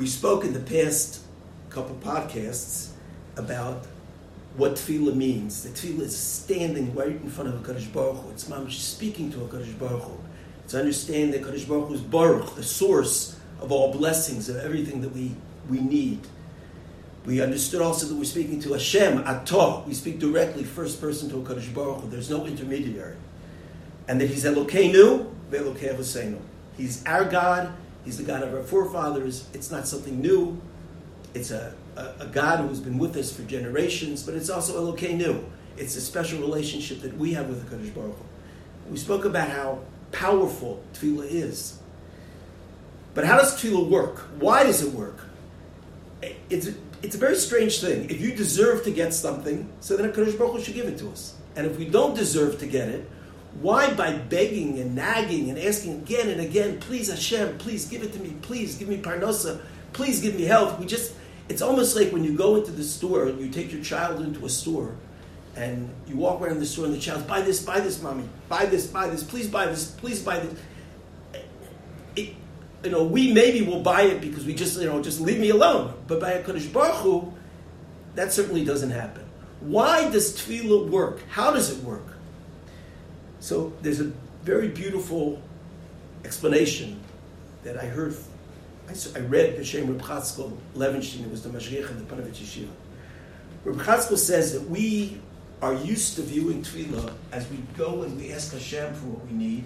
We spoke in the past couple podcasts about what tefillah means. The tefillah is standing right in front of HaKadosh Baruch Hu. It's mamish speaking to HaKadosh Baruch Hu. It's understanding that Kaddish Baruch Hu is Baruch, the source of all blessings, of everything that we, we need. We understood also that we're speaking to Hashem, Atah. We speak directly, first person to HaKadosh Baruch Hu. There's no intermediary. And that He's Elokeinu, Avosenu. He's our God. He's the God of our forefathers. It's not something new. It's a, a, a God who's been with us for generations, but it's also Elokeinu. It's a special relationship that we have with the Kaddish Baruch Hu. We spoke about how powerful tefillah is. But how does tefillah work? Why does it work? It's, it's a very strange thing. If you deserve to get something, so then HaKadosh Baruch Hu should give it to us. And if we don't deserve to get it, why by begging and nagging and asking again and again, please Hashem, please give it to me, please give me parnosa, please give me health. We just, it's almost like when you go into the store, you take your child into a store, and you walk around the store and the child, buy this, buy this, mommy, buy this, buy this, please buy this, please buy this. It, you know, we maybe will buy it because we just, you know, just leave me alone. But by HaKadosh Baruch Hu, that certainly doesn't happen. Why does tefillah work? How does it work? So there's a very beautiful explanation that I heard. I, I read B'Shem Reb Chatzkel Levenstein, who was the Mashgiach in the Ponevezh Yeshiva. Reb Chatzkel says that we are used to viewing tefillah as we go and we ask Hashem for what we need,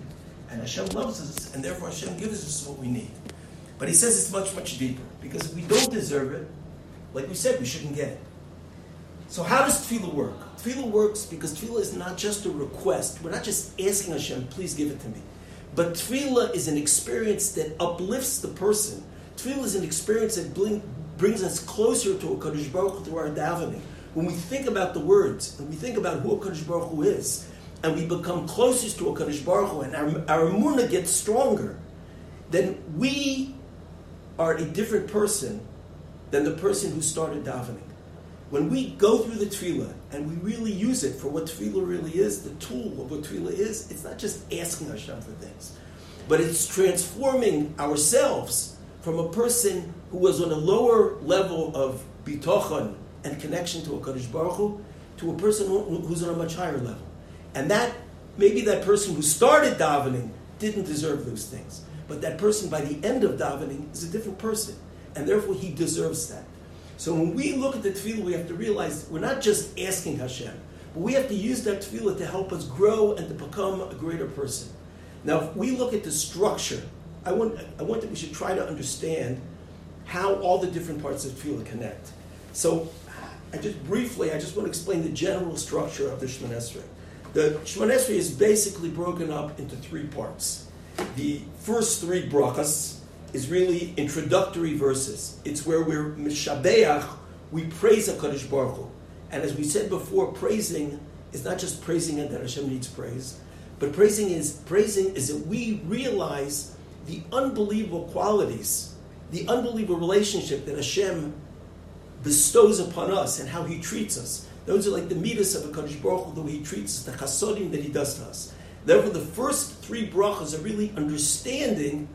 and Hashem loves us, and therefore Hashem gives us what we need. But he says it's much, much deeper, because if we don't deserve it, like we said, we shouldn't get it. So how does tefillah work? Tefillah works because tefillah is not just a request. We're not just asking Hashem, please give it to me. But tefillah is an experience that uplifts the person. Tefillah is an experience that bring, brings us closer to HaKadosh Baruch Hu through our davening. When we think about the words, and we think about who HaKadosh Baruch Hu is, and we become closest to HaKadosh Baruch Hu, and our, our gets stronger, then we are a different person than the person who started davening when we go through the tefillah and we really use it for what tefillah really is, the tool of what tefillah is, it's not just asking Hashem for things, but it's transforming ourselves from a person who was on a lower level of bitochon and connection to HaKadosh Baruch Hu, to a person who's on a much higher level. And that, maybe that person who started davening didn't deserve those things. But that person by the end of davening is a different person. And therefore he deserves that. So when we look at the tefillah, we have to realize we're not just asking Hashem, but we have to use that tefillah to help us grow and to become a greater person. Now, if we look at the structure, I want, I want that we should try to understand how all the different parts of tefillah connect. So, I just briefly, I just want to explain the general structure of the Shmoneh Esrei. The Shmoneh Esrei is basically broken up into three parts. The first three brachas, is really introductory verses. It's where we're mishabeach, we praise HaKadosh Baruch Hu. And as we said before, praising is not just praising it that Hashem needs praise, but praising is praising is that we realize the unbelievable qualities, the unbelievable relationship that Hashem bestows upon us and how He treats us. Those are like the midas of HaKadosh Baruch Hu, the way He treats us, the chasodim that He does to us. Therefore, the first three brachas are really understanding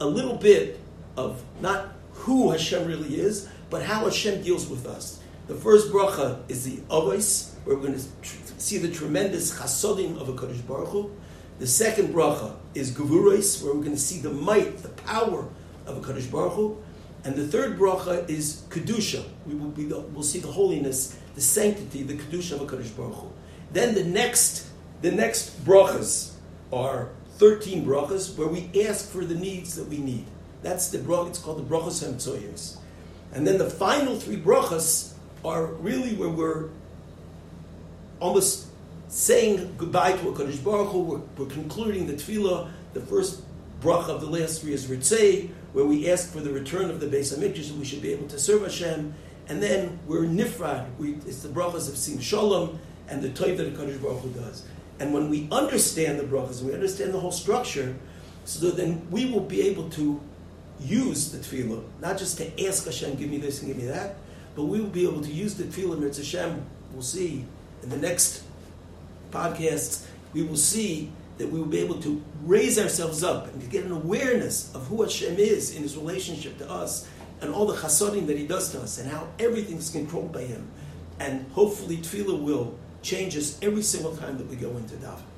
a little bit of not who Hashem really is, but how Hashem deals with us. The first bracha is the Avos, where we're going to see the tremendous chasodim of HaKadosh Baruch Hu. The second bracha is Gevuros, where we're going to see the might, the power of HaKadosh Baruch Hu. And the third bracha is Kedusha. We will be the, we'll see the holiness, the sanctity, the Kedusha of HaKadosh Baruch Hu. Then the next, the next brachas are 13 brachas where we ask for the needs that we need. That's the brach, it's called the brachas hamtzoyos. And then the final three brachas are really where we're almost saying goodbye to HaKadosh Baruch Hu. We're, we're, concluding the tefillah. The first bracha of the last three is Ritzei, where we ask for the return of the Beis Hamikdash, and we should be able to serve Hashem. And then we're nifrad. We, it's the brachas of Sim Shalom and the toiv that HaKadosh Baruch Hu does. And when we understand the brachas, and we understand the whole structure, so that then we will be able to use the tefillah, not just to ask Hashem, give me this and give me that, but we will be able to use the tefillah, Mirz Hashem, we'll see in the next podcasts, we will see that we will be able to raise ourselves up and to get an awareness of who Hashem is in his relationship to us, and all the chasodim that He does to us, and how everything is controlled by Him. And hopefully, tefillah will change us every single time that we go into daven.